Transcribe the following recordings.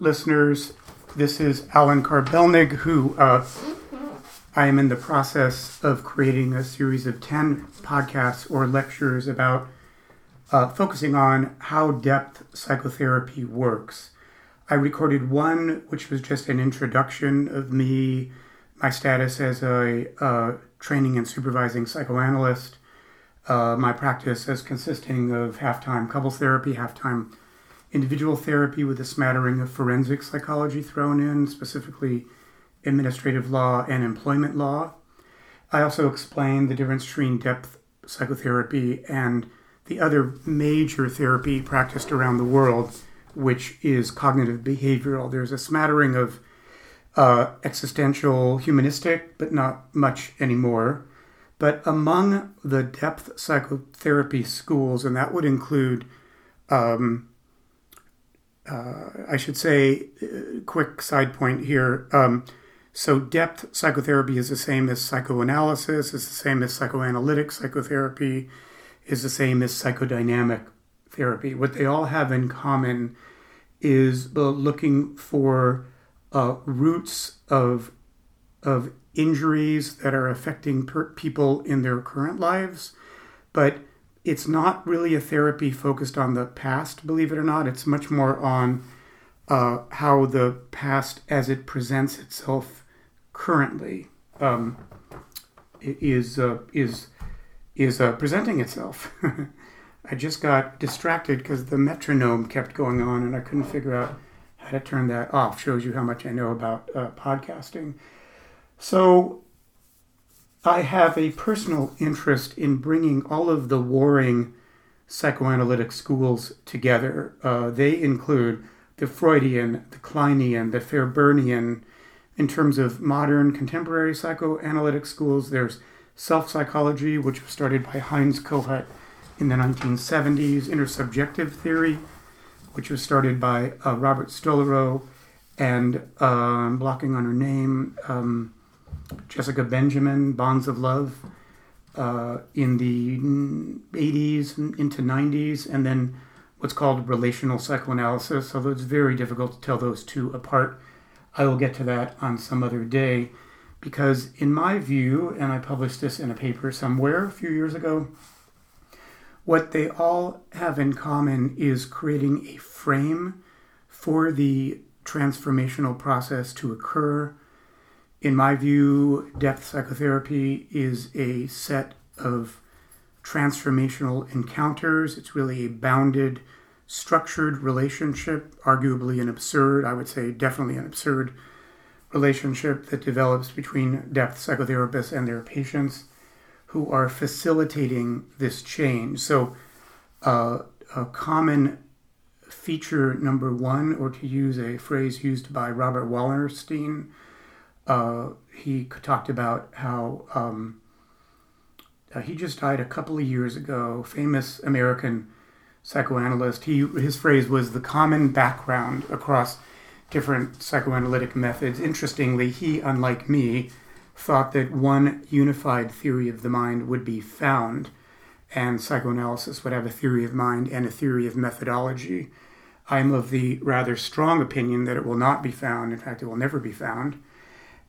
listeners. This is Alan Karbelnig, who uh, I am in the process of creating a series of 10 podcasts or lectures about uh, focusing on how depth psychotherapy works. I recorded one, which was just an introduction of me, my status as a uh, training and supervising psychoanalyst, uh, my practice as consisting of half time couples therapy, half time individual therapy with a smattering of forensic psychology thrown in, specifically administrative law and employment law. I also explained the difference between depth psychotherapy and the other major therapy practiced around the world, which is cognitive behavioral. There's a smattering of uh, existential, humanistic, but not much anymore. But among the depth psychotherapy schools, and that would include um, uh, I should say, uh, quick side point here. Um, so, depth psychotherapy is the same as psychoanalysis, is the same as psychoanalytic psychotherapy, is the same as psychodynamic therapy. What they all have in common is uh, looking for uh, roots of of injuries that are affecting per- people in their current lives, but it's not really a therapy focused on the past, believe it or not. It's much more on uh, how the past, as it presents itself currently, um, is uh, is is uh, presenting itself. I just got distracted because the metronome kept going on, and I couldn't figure out how to turn that off. Shows you how much I know about uh, podcasting. So I have a personal interest in bringing all of the warring psychoanalytic schools together. Uh, they include the Freudian, the Kleinian, the Fairbairnian. In terms of modern contemporary psychoanalytic schools, there's self psychology, which was started by Heinz Kohut in the 1970s, intersubjective theory, which was started by uh, Robert Stolorow, and I'm blocking on her name. Um, Jessica Benjamin, Bonds of Love, uh, in the 80s into 90s, and then what's called relational psychoanalysis, although it's very difficult to tell those two apart. I will get to that on some other day because, in my view, and I published this in a paper somewhere a few years ago, what they all have in common is creating a frame for the transformational process to occur in my view, depth psychotherapy is a set of transformational encounters. It's really a bounded, structured relationship, arguably an absurd, I would say definitely an absurd relationship that develops between depth psychotherapists and their patients who are facilitating this change. So, uh, a common feature number one, or to use a phrase used by Robert Wallerstein, uh, he talked about how um, uh, he just died a couple of years ago. Famous American psychoanalyst. He his phrase was the common background across different psychoanalytic methods. Interestingly, he, unlike me, thought that one unified theory of the mind would be found, and psychoanalysis would have a theory of mind and a theory of methodology. I'm of the rather strong opinion that it will not be found. In fact, it will never be found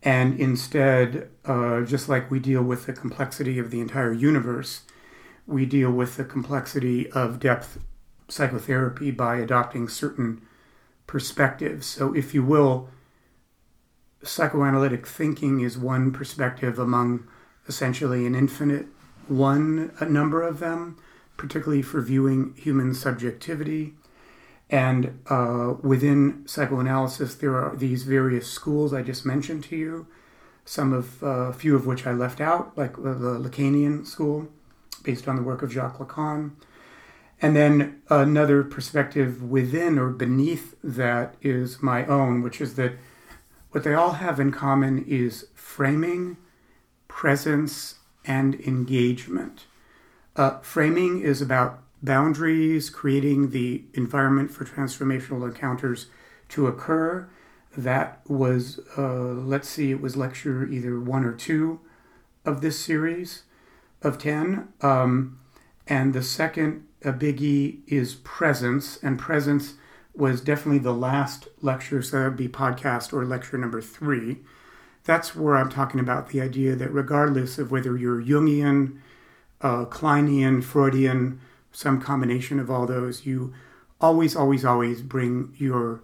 and instead, uh, just like we deal with the complexity of the entire universe, we deal with the complexity of depth psychotherapy by adopting certain perspectives. So, if you will, psychoanalytic thinking is one perspective among essentially an infinite one, a number of them, particularly for viewing human subjectivity. And uh, within psychoanalysis, there are these various schools I just mentioned to you, some of uh, a few of which I left out, like the Lacanian school, based on the work of Jacques Lacan. And then another perspective within or beneath that is my own, which is that what they all have in common is framing, presence, and engagement. Uh, framing is about boundaries, creating the environment for transformational encounters to occur. That was, uh, let's see, it was lecture either one or two of this series of 10. Um, and the second a biggie is presence, and presence was definitely the last lecture, so that would be podcast or lecture number three. That's where I'm talking about the idea that regardless of whether you're Jungian, uh, Kleinian, Freudian, some combination of all those, you always, always, always bring your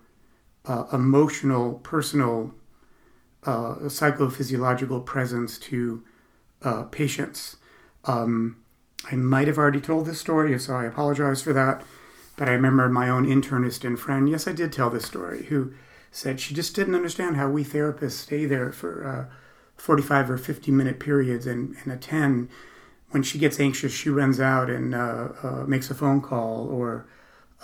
uh, emotional, personal, uh, psychophysiological presence to uh, patients. Um, I might have already told this story, so I apologize for that. But I remember my own internist and friend, yes, I did tell this story, who said she just didn't understand how we therapists stay there for uh, 45 or 50 minute periods and, and attend. When she gets anxious, she runs out and uh, uh, makes a phone call, or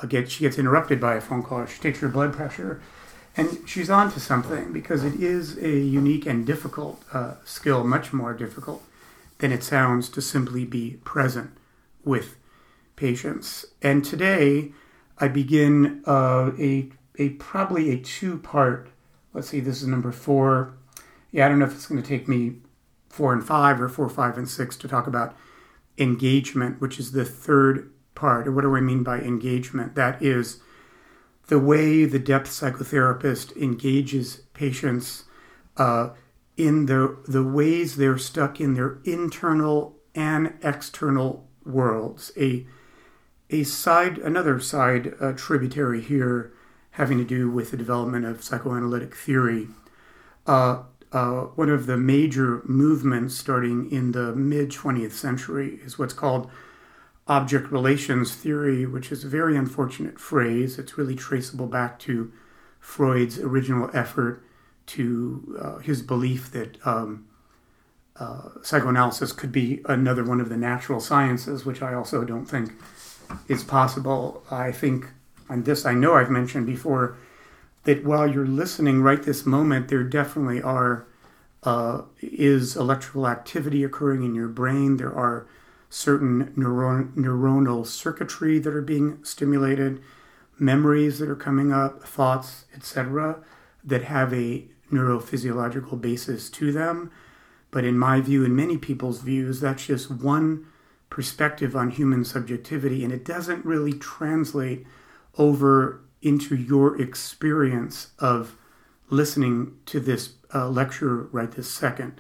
uh, get, she gets interrupted by a phone call, or she takes her blood pressure. And she's on to something because it is a unique and difficult uh, skill, much more difficult than it sounds to simply be present with patients. And today, I begin uh, a, a probably a two part. Let's see, this is number four. Yeah, I don't know if it's going to take me four and five or four, five, and six to talk about engagement, which is the third part. What do I mean by engagement? That is the way the depth psychotherapist engages patients uh, in the the ways they're stuck in their internal and external worlds. A a side, another side uh, tributary here having to do with the development of psychoanalytic theory. Uh, uh, one of the major movements starting in the mid 20th century is what's called object relations theory, which is a very unfortunate phrase. It's really traceable back to Freud's original effort to uh, his belief that um, uh, psychoanalysis could be another one of the natural sciences, which I also don't think is possible. I think, and this I know I've mentioned before, that while you're listening right this moment, there definitely are uh, is electrical activity occurring in your brain. There are certain neuron- neuronal circuitry that are being stimulated, memories that are coming up, thoughts, etc., that have a neurophysiological basis to them. But in my view, in many people's views, that's just one perspective on human subjectivity, and it doesn't really translate over into your experience of listening to this uh, lecture right this second.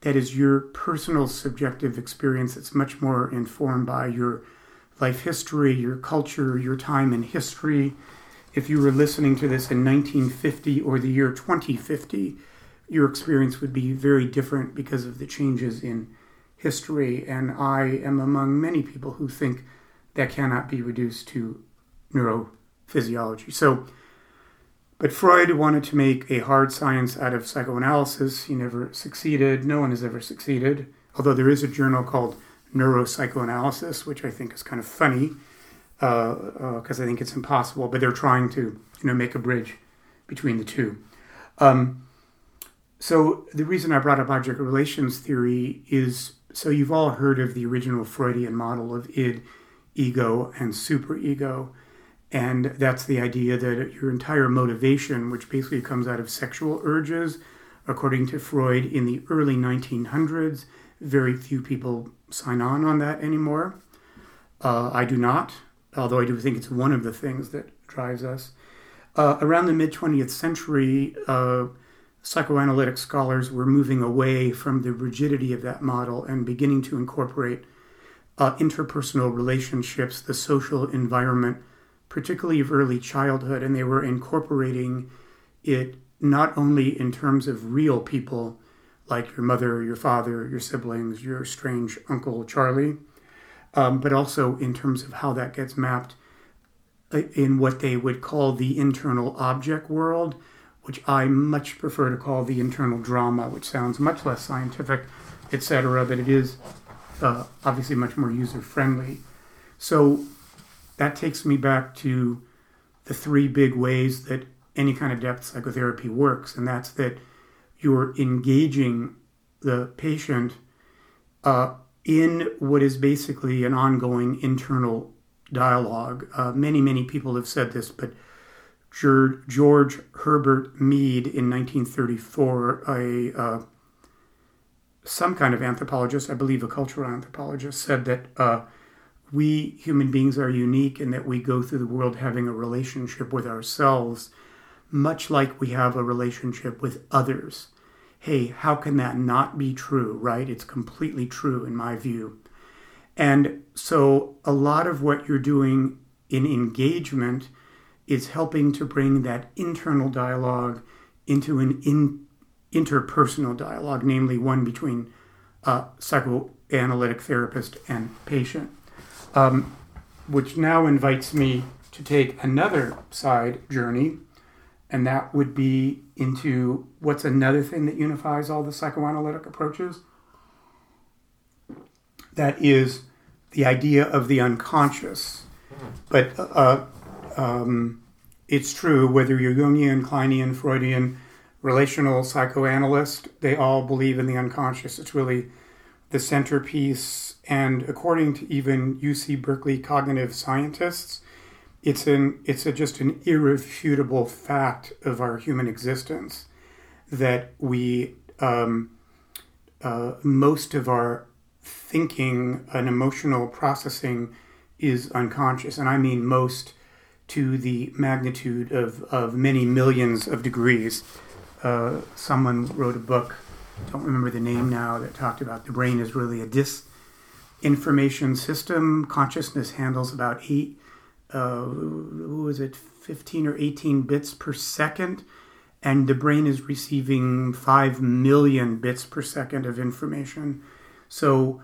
That is your personal subjective experience. It's much more informed by your life history, your culture, your time in history. If you were listening to this in 1950 or the year 2050, your experience would be very different because of the changes in history, and I am among many people who think that cannot be reduced to neurophysiology. So, but Freud wanted to make a hard science out of psychoanalysis. He never succeeded. No one has ever succeeded. Although there is a journal called Neuropsychoanalysis, which I think is kind of funny because uh, uh, I think it's impossible. But they're trying to, you know, make a bridge between the two. Um, so the reason I brought up object relations theory is so you've all heard of the original Freudian model of id, ego, and superego. And that's the idea that your entire motivation, which basically comes out of sexual urges, according to Freud in the early 1900s, very few people sign on on that anymore. Uh, I do not, although I do think it's one of the things that drives us. Uh, around the mid 20th century, uh, psychoanalytic scholars were moving away from the rigidity of that model and beginning to incorporate uh, interpersonal relationships, the social environment, particularly of early childhood, and they were incorporating it not only in terms of real people like your mother, your father, your siblings, your strange uncle Charlie, um, but also in terms of how that gets mapped uh, in what they would call the internal object world which I much prefer to call the internal drama, which sounds much less scientific, etc., but it is uh, obviously much more user friendly. So that takes me back to the three big ways that any kind of depth psychotherapy works, and that's that you're engaging the patient uh, in what is basically an ongoing internal dialogue. Uh, many, many people have said this, but George Herbert Mead in 1934, a uh, some kind of anthropologist, I believe a cultural anthropologist, said that uh, we human beings are unique in that we go through the world having a relationship with ourselves, much like we have a relationship with others. Hey, how can that not be true, right? It's completely true in my view. And so a lot of what you're doing in engagement is helping to bring that internal dialogue into an in, interpersonal dialogue, namely one between a psychoanalytic therapist and patient, um, which now invites me to take another side journey, and that would be into what's another thing that unifies all the psychoanalytic approaches. That is the idea of the unconscious. But uh, um, it's true whether you're Jungian, Kleinian, Freudian, relational psychoanalyst, they all believe in the unconscious. It's really the centerpiece. And according to even UC Berkeley cognitive scientists, it's an it's a, just an irrefutable fact of our human existence that we um, uh, most of our thinking and emotional processing is unconscious, and I mean most to the magnitude of, of many millions of degrees. Uh, someone wrote a book, don't remember the name now, that talked about the brain is really a disinformation system. Consciousness handles about eight, uh, who was it, 15 or 18 bits per second, and the brain is receiving 5 million bits per second of information. So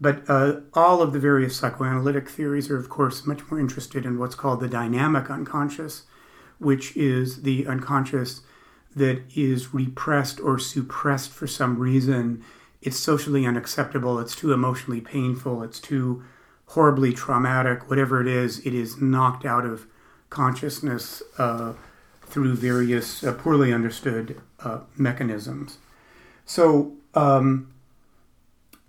but uh, all of the various psychoanalytic theories are, of course, much more interested in what's called the dynamic unconscious, which is the unconscious that is repressed or suppressed for some reason. It's socially unacceptable, it's too emotionally painful, it's too horribly traumatic, whatever it is, it is knocked out of consciousness uh, through various uh, poorly understood uh, mechanisms. So, um,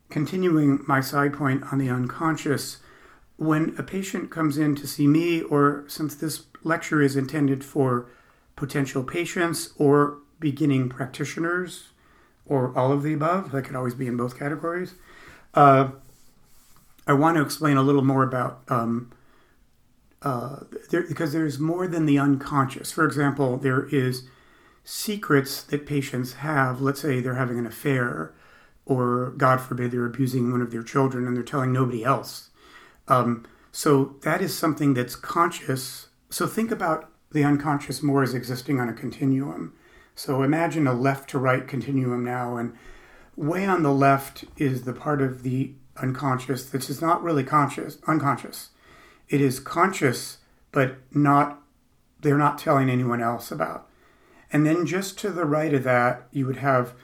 continuing my side point on the unconscious, when a patient comes in to see me, or since this lecture is intended for potential patients or beginning practitioners, or all of the above, that could always be in both categories, uh, I want to explain a little more about. Um, uh, there, because there's more than the unconscious. For example, there is secrets that patients have. Let's say they're having an affair, or God forbid they're abusing one of their children and they're telling nobody else. Um, so that is something that's conscious. So think about the unconscious more as existing on a continuum. So imagine a left to right continuum now, and way on the left is the part of the unconscious that is not really conscious, unconscious. It is conscious, but not they're not telling anyone else about. And then just to the right of that, you would have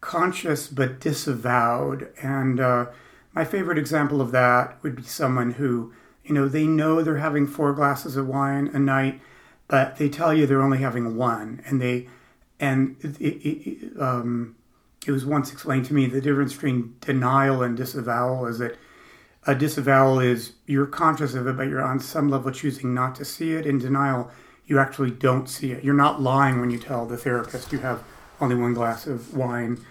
conscious but disavowed. And uh, my favorite example of that would be someone who, you know, they know they're having four glasses of wine a night, but they tell you they're only having one, and they, and it, it, um, it was once explained to me the difference between denial and disavowal is that a disavowal is you're conscious of it, but you're on some level choosing not to see it. In denial, you actually don't see it. You're not lying when you tell the therapist you have only one glass of wine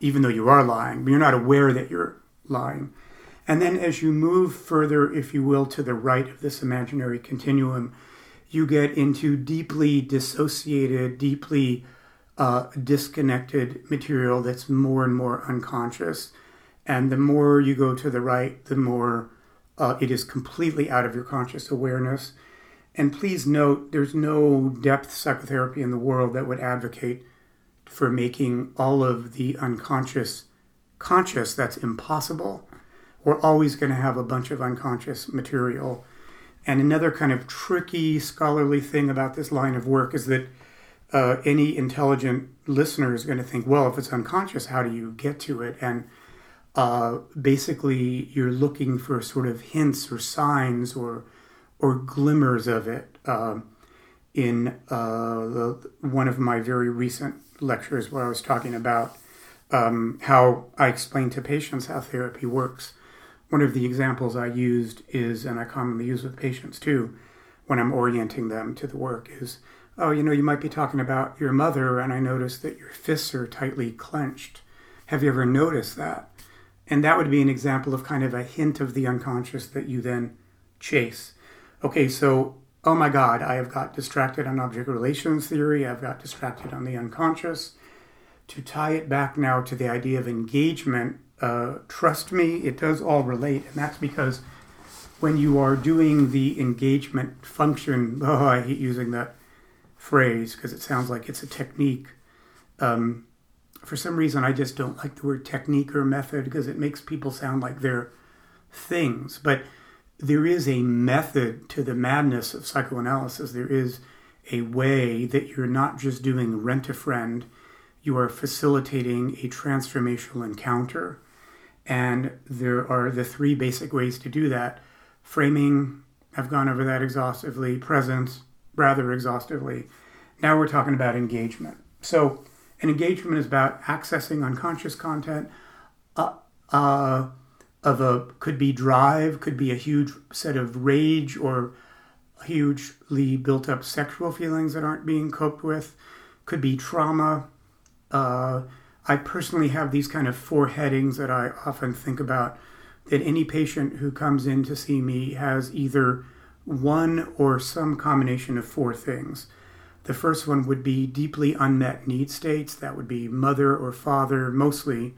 even though you are lying, but you're not aware that you're lying. And then as you move further, if you will, to the right of this imaginary continuum, you get into deeply dissociated, deeply uh, disconnected material that's more and more unconscious. And the more you go to the right, the more uh, it is completely out of your conscious awareness. And please note, there's no depth psychotherapy in the world that would advocate for making all of the unconscious conscious. That's impossible. We're always going to have a bunch of unconscious material. And another kind of tricky scholarly thing about this line of work is that uh, any intelligent listener is going to think, well, if it's unconscious, how do you get to it? And uh, basically, you're looking for sort of hints or signs or or glimmers of it. Uh, in the, one of my very recent lectures where I was talking about um, how I explain to patients how therapy works. One of the examples I used is, and I commonly use with patients too, when I'm orienting them to the work, is oh, you know, you might be talking about your mother, and I noticed that your fists are tightly clenched. Have you ever noticed that? and that would be an example of kind of a hint of the unconscious that you then chase. Okay, so oh my God, I have got distracted on object relations theory. I've got distracted on the unconscious. To tie it back now to the idea of engagement, uh, trust me, it does all relate, and that's because when you are doing the engagement function, oh, I hate using that phrase because it sounds like it's a technique. Um, for some reason, I just don't like the word technique or method because it makes people sound like they're things. But there is a method to the madness of psychoanalysis. There is a way that you're not just doing rent a friend, you are facilitating a transformational encounter. And there are the three basic ways to do that framing, I've gone over that exhaustively, presence, rather exhaustively. Now we're talking about engagement. So, an engagement is about accessing unconscious content uh, uh, of a could be drive, could be a huge set of rage or hugely built up sexual feelings that aren't being coped with, could be trauma. Uh, I personally have these kind of four headings that I often think about. That any patient who comes in to see me has either one or some combination of four things. The first one would be deeply unmet need states. That would be mother or father, mostly,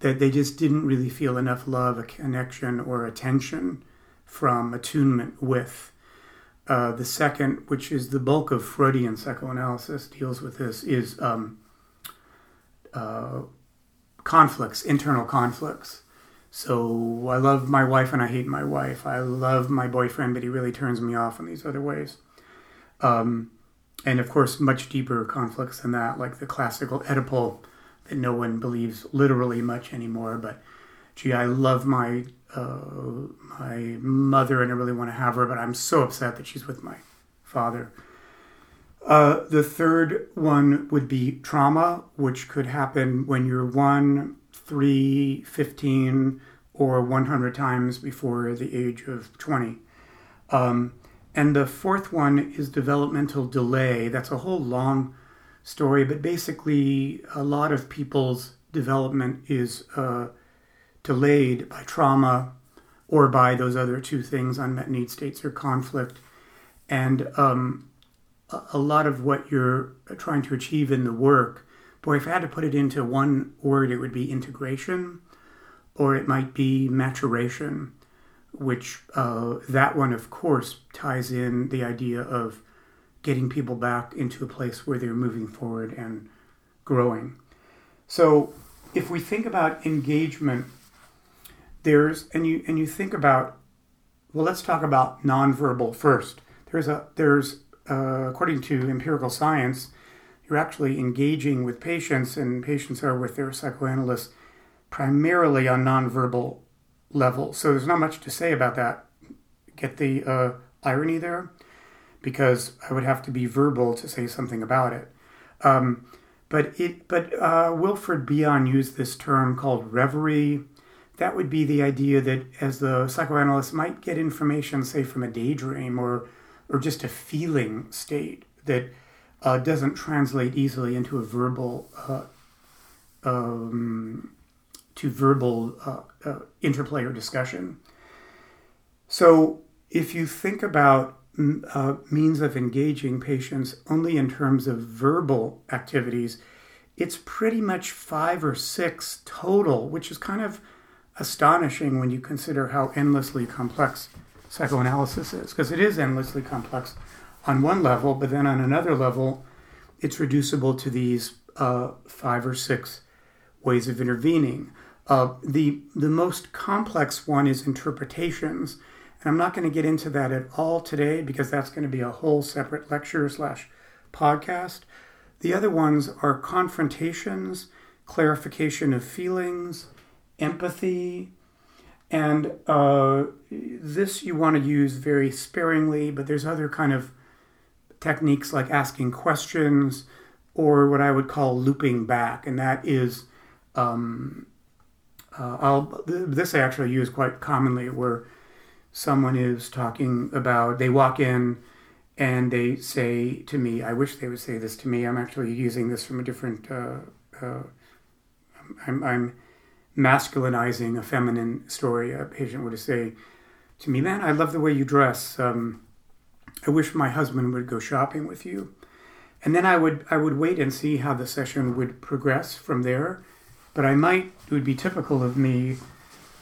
that they just didn't really feel enough love, a connection, or attention from attunement with. Uh, the second, which is the bulk of Freudian psychoanalysis, deals with this, is um, uh, conflicts, internal conflicts. So I love my wife and I hate my wife. I love my boyfriend, but he really turns me off in these other ways. Um, and of course, much deeper conflicts than that, like the classical Oedipal that no one believes literally much anymore. But gee, I love my uh, my mother and I really want to have her, but I'm so upset that she's with my father. Uh, the third one would be trauma, which could happen when you're one, 3, 15, or 100 times before the age of 20. Um, and the fourth one is developmental delay. That's a whole long story, but basically, a lot of people's development is uh, delayed by trauma or by those other two things unmet need states or conflict. And um, a lot of what you're trying to achieve in the work Boy, if I had to put it into one word, it would be integration, or it might be maturation, which uh, that one, of course, ties in the idea of getting people back into a place where they're moving forward and growing. So, if we think about engagement, there's and you and you think about well, let's talk about nonverbal first. There's a there's uh, according to empirical science, you're actually engaging with patients, and patients are with their psychoanalysts primarily on nonverbal level. So there's not much to say about that. Get the uh, irony there? Because I would have to be verbal to say something about it. Um, but it, but uh, Wilfred Bion used this term called reverie. That would be the idea that as the psychoanalyst might get information, say from a daydream or or just a feeling state that uh, doesn't translate easily into a verbal uh, um, to verbal uh, uh, interplay or discussion. So if you think about uh, means of engaging patients only in terms of verbal activities, it's pretty much five or six total, which is kind of astonishing when you consider how endlessly complex psychoanalysis is, because it is endlessly complex on one level, but then on another level, it's reducible to these uh, five or six ways of intervening. Uh, the the most complex one is interpretations, and I'm not going to get into that at all today because that's going to be a whole separate lecture slash podcast. The other ones are confrontations, clarification of feelings, empathy, and uh, this you want to use very sparingly. But there's other kind of techniques like asking questions or what I would call looping back, and that is, um, uh, I'll this I actually use quite commonly where someone is talking about they walk in and they say to me, I wish they would say this to me. I'm actually using this from a different. Uh, uh, I'm, I'm masculinizing a feminine story. A patient would say to me, "Man, I love the way you dress. Um, I wish my husband would go shopping with you." And then I would I would wait and see how the session would progress from there. But I might it would be typical of me,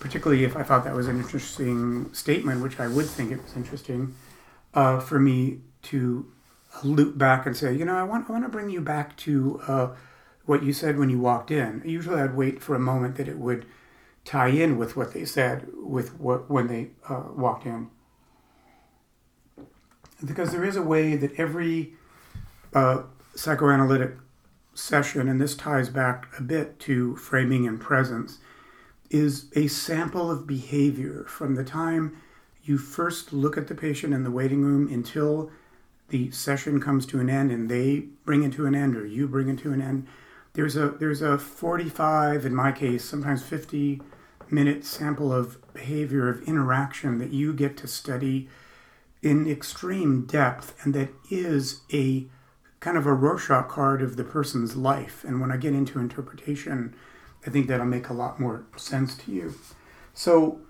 particularly if I thought that was an interesting statement, which I would think it was interesting, uh, for me to loop back and say, you know, I want I want to bring you back to uh, what you said when you walked in. Usually, I'd wait for a moment that it would tie in with what they said with what when they uh, walked in, because there is a way that every uh, psychoanalytic session, and this ties back a bit to framing and presence, is a sample of behavior from the time you first look at the patient in the waiting room until the session comes to an end and they bring it to an end or you bring it to an end there's a there's a 45 in my case sometimes 50 minute sample of behavior of interaction that you get to study in extreme depth and that is a kind of a Rorschach card of the person's life. And when I get into interpretation I think that'll make a lot more sense to you. So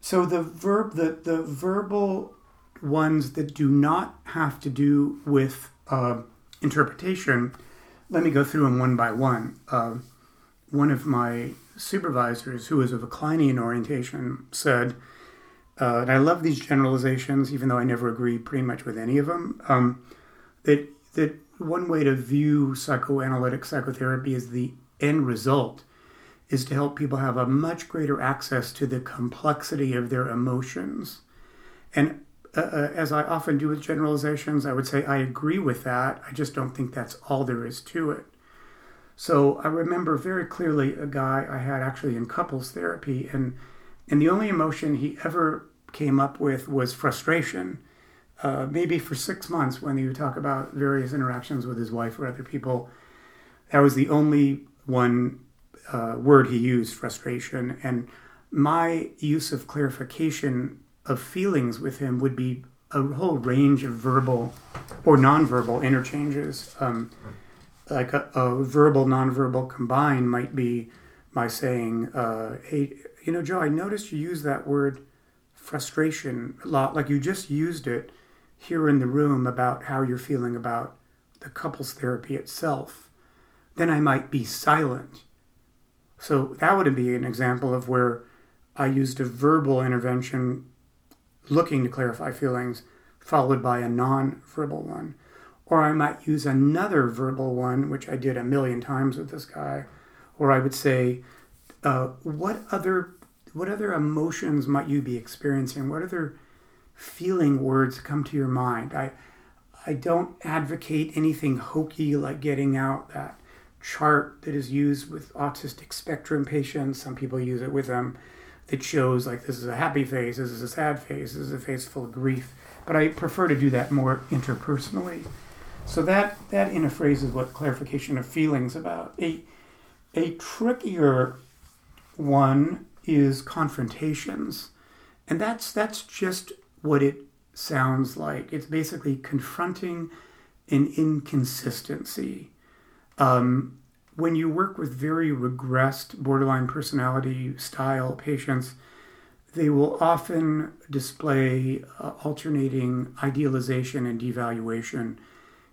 so the verb the the verbal ones that do not have to do with uh, interpretation, let me go through them one by one. Uh, one of my supervisors, who was of a Kleinian orientation, said, uh, and I love these generalizations, even though I never agree pretty much with any of them, um, that, that one way to view psychoanalytic psychotherapy is the end result is to help people have a much greater access to the complexity of their emotions. And uh, uh, as I often do with generalizations, I would say I agree with that. I just don't think that's all there is to it. So I remember very clearly a guy I had actually in couples therapy, and and the only emotion he ever came up with was frustration. Uh, maybe for six months, when he would talk about various interactions with his wife or other people, that was the only one uh, word he used, frustration. And my use of clarification of feelings with him would be a whole range of verbal or nonverbal interchanges. Um, like a, a, verbal nonverbal combined might be my saying, uh, "Hey, you know, Joe, I noticed you use that word frustration a lot. Like you just used it here in the room about how you're feeling about the couples therapy itself." Then I might be silent. So that would be an example of where I used a verbal intervention looking to clarify feelings, followed by a non verbal one. Or I might use another verbal one, which I did a million times with this guy, or I would say, uh, what other what other emotions might you be experiencing? What other feeling words come to your mind? I I don't advocate anything hokey like getting out that chart that is used with autistic spectrum patients. Some people use it with them that shows like this is a happy face, this is a sad face, this is a face full of grief. But I prefer to do that more interpersonally. So that that in a phrase is what clarification of feelings about. A a trickier one is confrontations. And that's that's just what it sounds like. It's basically confronting an inconsistency. Um, when you work with very regressed borderline personality style patients, they will often display uh, alternating idealization and devaluation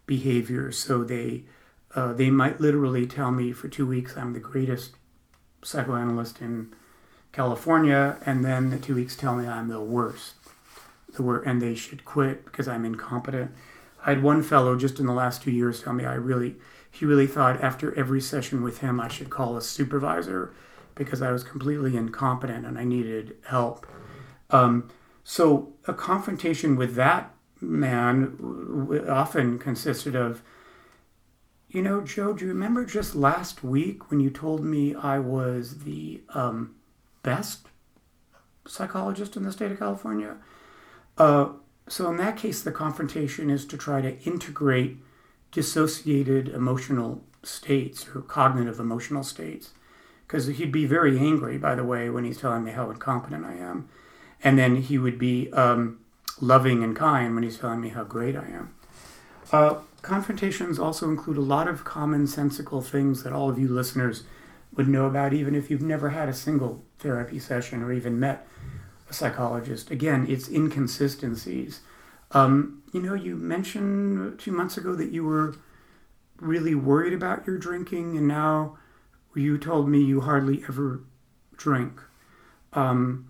behaviors. So they uh, they might literally tell me for two weeks I'm the greatest psychoanalyst in California, and then the two weeks tell me I'm the worst, the worst, and they should quit because I'm incompetent. I had one fellow just in the last two years tell me I really he really thought after every session with him, I should call a supervisor because I was completely incompetent and I needed help. Um, so a confrontation with that man often consisted of, you know, Joe, do you remember just last week when you told me I was the um, best psychologist in the state of California? Uh, so in that case, the confrontation is to try to integrate dissociated emotional states or cognitive emotional states. Because he'd be very angry, by the way, when he's telling me how incompetent I am. And then he would be um, loving and kind when he's telling me how great I am. Uh, confrontations also include a lot of commonsensical things that all of you listeners would know about, even if you've never had a single therapy session or even met a psychologist. Again, it's inconsistencies. Um, you know, you mentioned two months ago that you were really worried about your drinking, and now you told me you hardly ever drink. Um,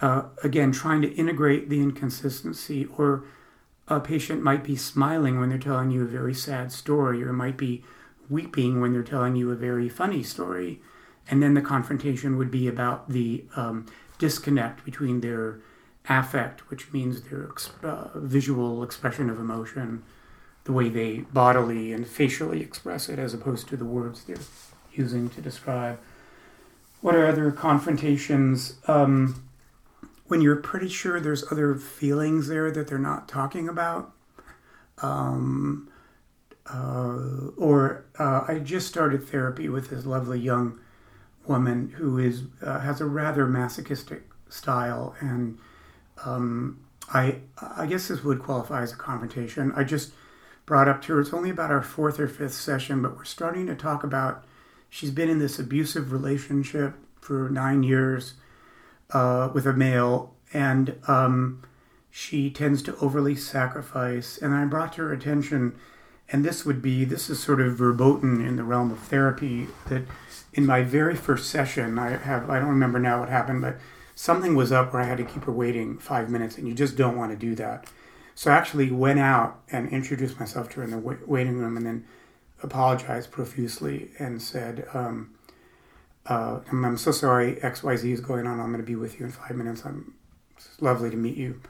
uh, again, trying to integrate the inconsistency, or a patient might be smiling when they're telling you a very sad story, or might be weeping when they're telling you a very funny story. And then the confrontation would be about the um, disconnect between their affect, which means their uh, visual expression of emotion, the way they bodily and facially express it, as opposed to the words they're using to describe. What are other confrontations? Um, when you're pretty sure there's other feelings there that they're not talking about. Um, uh, or uh, I just started therapy with this lovely young woman who is uh, has a rather masochistic style, and um, I I guess this would qualify as a confrontation. I just brought up to her. It's only about our fourth or fifth session, but we're starting to talk about. She's been in this abusive relationship for nine years uh, with a male, and um, she tends to overly sacrifice. And I brought to her attention, and this would be this is sort of verboten in the realm of therapy that in my very first session, I have I don't remember now what happened, but something was up where I had to keep her waiting five minutes, and you just don't want to do that. So I actually went out and introduced myself to her in the waiting room, and then apologized profusely and said. Um, uh, I'm, I'm, so sorry, XYZ is going on. I'm going to be with you in five minutes. I'm, it's lovely to meet you.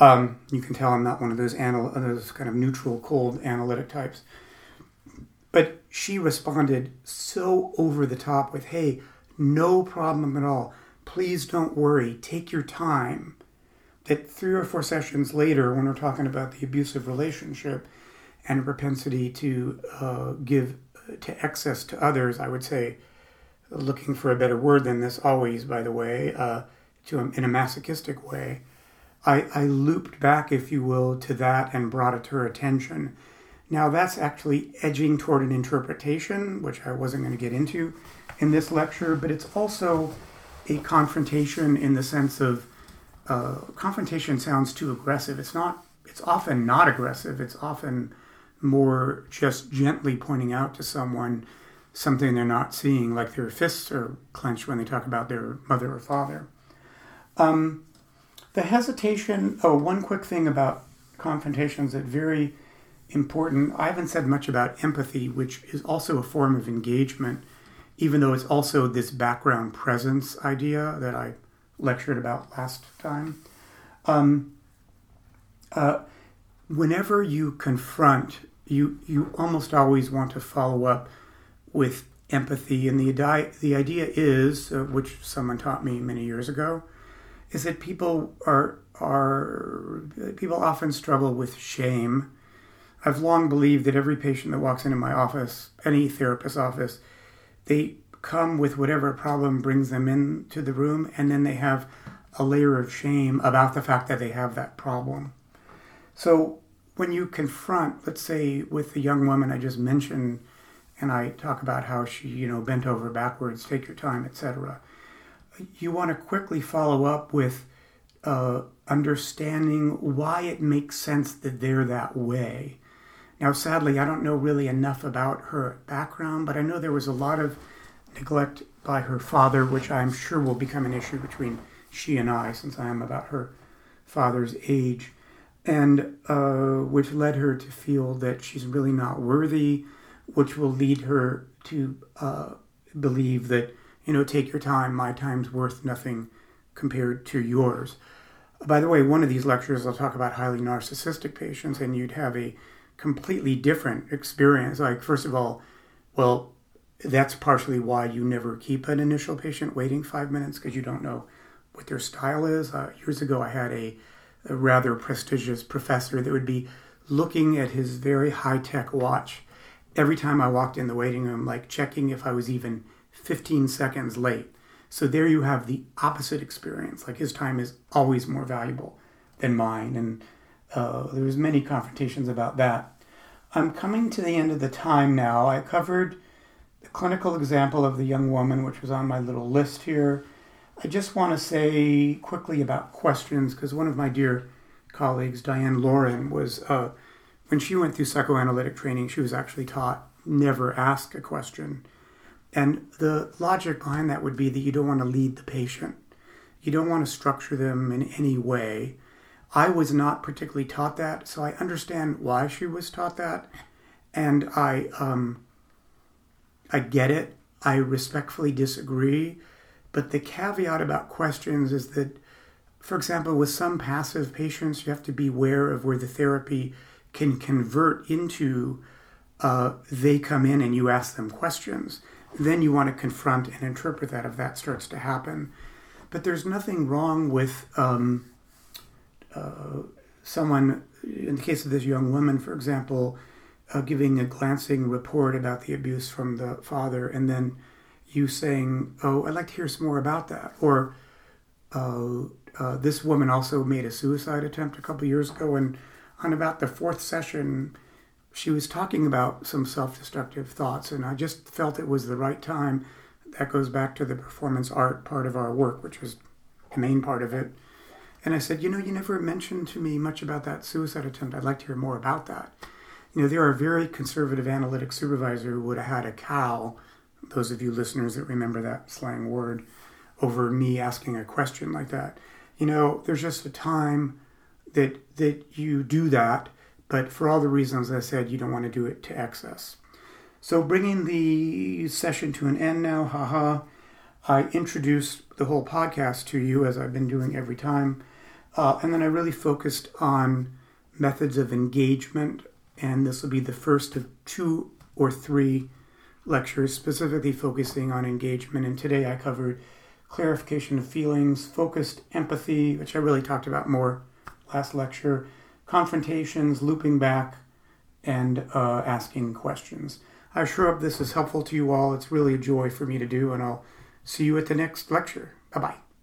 Um, you can tell I'm not one of those, anal- those kind of neutral, cold, analytic types. But she responded so over the top with, hey, no problem at all. Please don't worry. Take your time. That three or four sessions later, when we're talking about the abusive relationship and propensity to uh, give to excess to others, I would say, looking for a better word than this always, by the way, uh, to a, in a masochistic way. I, I looped back, if you will, to that and brought it to her attention. Now, that's actually edging toward an interpretation, which I wasn't going to get into in this lecture, but it's also a confrontation in the sense of uh, confrontation sounds too aggressive. It's not, it's often not aggressive, it's often more just gently pointing out to someone something they're not seeing, like their fists are clenched when they talk about their mother or father. Um, the hesitation, oh, one quick thing about confrontations that very important. I haven't said much about empathy, which is also a form of engagement, even though it's also this background presence idea that I lectured about last time. Um, uh, whenever you confront, you you almost always want to follow up with empathy. And the, the idea is, uh, which someone taught me many years ago, is that people are, are people often struggle with shame. I've long believed that every patient that walks into my office, any therapist's office, they come with whatever problem brings them into the room, and then they have a layer of shame about the fact that they have that problem. So when you confront, let's say, with the young woman I just mentioned, and I talk about how she, you know, bent over backwards, take your time, etc. You want to quickly follow up with uh, understanding why it makes sense that they're that way. Now, sadly, I don't know really enough about her background, but I know there was a lot of neglect by her father, which I'm sure will become an issue between she and I, since I am about her father's age, and uh, which led her to feel that she's really not worthy which will lead her to uh, believe that, you know, take your time, my time's worth nothing compared to yours. By the way, one of these lectures I'll talk about highly narcissistic patients, and you'd have a completely different experience. Like, first of all, well, that's partially why you never keep an initial patient waiting five minutes because you don't know what their style is. Uh, years ago, I had a, a rather prestigious professor that would be looking at his very high tech watch every time I walked in the waiting room, like checking if I was even 15 seconds late. So there you have the opposite experience. Like his time is always more valuable than mine, and uh, there was many confrontations about that. I'm coming to the end of the time now. I covered the clinical example of the young woman, which was on my little list here. I just want to say quickly about questions because one of my dear colleagues, Diane Lauren, was uh, when she went through psychoanalytic training, she was actually taught never ask a question. And the logic behind that would be that you don't want to lead the patient. You don't want to structure them in any way. I was not particularly taught that, so I understand why she was taught that, and I um, I get it. I respectfully disagree, but the caveat about questions is that, for example, with some passive patients, you have to be aware of where the therapy can convert into uh, they come in and you ask them questions. Then you want to confront and interpret that if that starts to happen. But there's nothing wrong with um, someone, in the case of this young woman, for example, uh, giving a glancing report about the abuse from the father, and then you saying, "Oh, I'd like to hear some more about that," or uh, uh, this woman also made a suicide attempt a couple years ago, and on about the fourth session, she was talking about some self-destructive thoughts, and I just felt it was the right time. That goes back to the performance art part of our work, which was the main part of it. And I said, you know, you never mentioned to me much about that suicide attempt. I'd like to hear more about that. You know, there are very conservative analytic supervisor who would have had a cow, those of you listeners that remember that slang word, over me asking a question like that. You know, there's just a time that that you do that, but for all the reasons I said, you don't want to do it to excess. So bringing the session to an end now, haha. I introduced the whole podcast to you as I've been doing every time. Uh, and then I really focused on methods of engagement, and this will be the first of two or three lectures specifically focusing on engagement. And today I covered clarification of feelings, focused empathy, which I really talked about more last lecture, confrontations, looping back, and uh, asking questions. I sure hope this is helpful to you all. It's really a joy for me to do, and I'll see you at the next lecture. Bye bye.